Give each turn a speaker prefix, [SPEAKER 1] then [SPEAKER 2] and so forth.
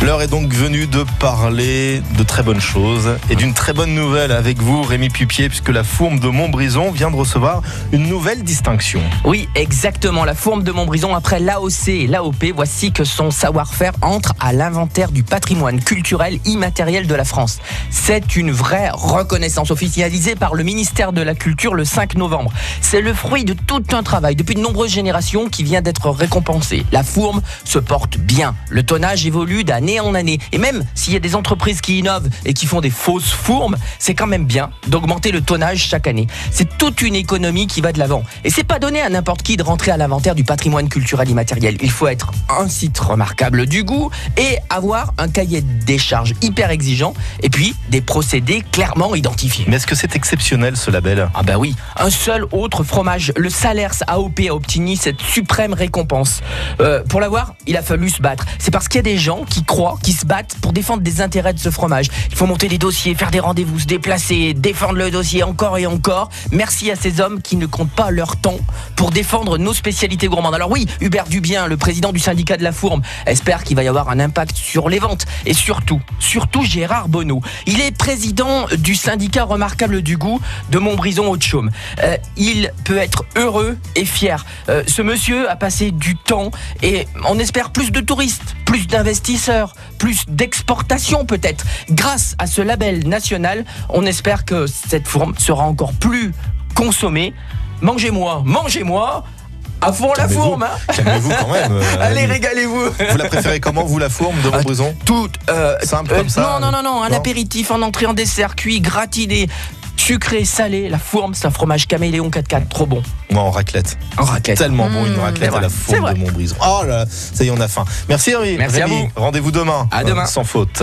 [SPEAKER 1] L'heure est donc venue de parler de très bonnes choses et d'une très bonne nouvelle avec vous, Rémi Pupier, puisque la Fourme de Montbrison vient de recevoir une nouvelle distinction.
[SPEAKER 2] Oui, exactement. La Fourme de Montbrison, après l'AOC et l'AOP, voici que son savoir-faire entre à l'inventaire du patrimoine culturel immatériel de la France. C'est une vraie reconnaissance officialisée par le ministère de la Culture le 5 novembre. C'est le fruit de tout un travail depuis de nombreuses générations qui vient d'être récompensé. La Fourme se porte bien. Le tonnage évolue d'année en année. Et même s'il y a des entreprises qui innovent et qui font des fausses fourmes, c'est quand même bien d'augmenter le tonnage chaque année. C'est toute une économie qui va de l'avant. Et c'est pas donné à n'importe qui de rentrer à l'inventaire du patrimoine culturel immatériel. Il faut être un site remarquable du goût et avoir un cahier des charges hyper exigeant et puis des procédés clairement identifiés.
[SPEAKER 1] Mais est-ce que c'est exceptionnel ce label?
[SPEAKER 2] Ah bah oui, un seul autre fromage, le Salers AOP a obtenu cette suprême récompense. Euh, pour l'avoir, il a fallu se battre. C'est parce qu'il y a des gens qui croient qui se battent pour défendre des intérêts de ce fromage. Il faut monter des dossiers, faire des rendez-vous, se déplacer, défendre le dossier encore et encore. Merci à ces hommes qui ne comptent pas leur temps pour défendre nos spécialités gourmandes. Alors oui, Hubert Dubien, le président du syndicat de la Fourme, espère qu'il va y avoir un impact sur les ventes. Et surtout, surtout Gérard Bonneau. Il est président du syndicat remarquable du goût de Montbrison Haute-Chaume. Euh, il peut être heureux et fier. Euh, ce monsieur a passé du temps et on espère plus de touristes, plus d'investisseurs, plus d'exportation peut-être. Grâce à ce label national, on espère que cette fourme sera encore plus consommée. Mangez-moi, mangez-moi à fond la fourme hein
[SPEAKER 1] Calmez-vous quand même. euh,
[SPEAKER 2] Allez, régalez-vous
[SPEAKER 1] Vous la préférez comment, vous, la Fourme de
[SPEAKER 2] Ah,
[SPEAKER 1] Montbrison
[SPEAKER 2] Toute euh,
[SPEAKER 1] Simple
[SPEAKER 2] euh,
[SPEAKER 1] comme ça
[SPEAKER 2] Non, non, non, non, un apéritif en entrée, en dessert, cuit, gratiné, sucré, salé. La fourme, c'est un fromage caméléon 4x4, trop bon.
[SPEAKER 1] Moi, en raclette.
[SPEAKER 2] En raclette.
[SPEAKER 1] Tellement bon, une
[SPEAKER 2] Mmh,
[SPEAKER 1] raclette à la Fourme de Montbrison. Oh là, ça y est, on a faim. Merci, Rémi.
[SPEAKER 2] Merci à
[SPEAKER 1] Rémi,
[SPEAKER 2] vous.
[SPEAKER 1] Rendez-vous demain.
[SPEAKER 2] À demain.
[SPEAKER 1] Sans faute.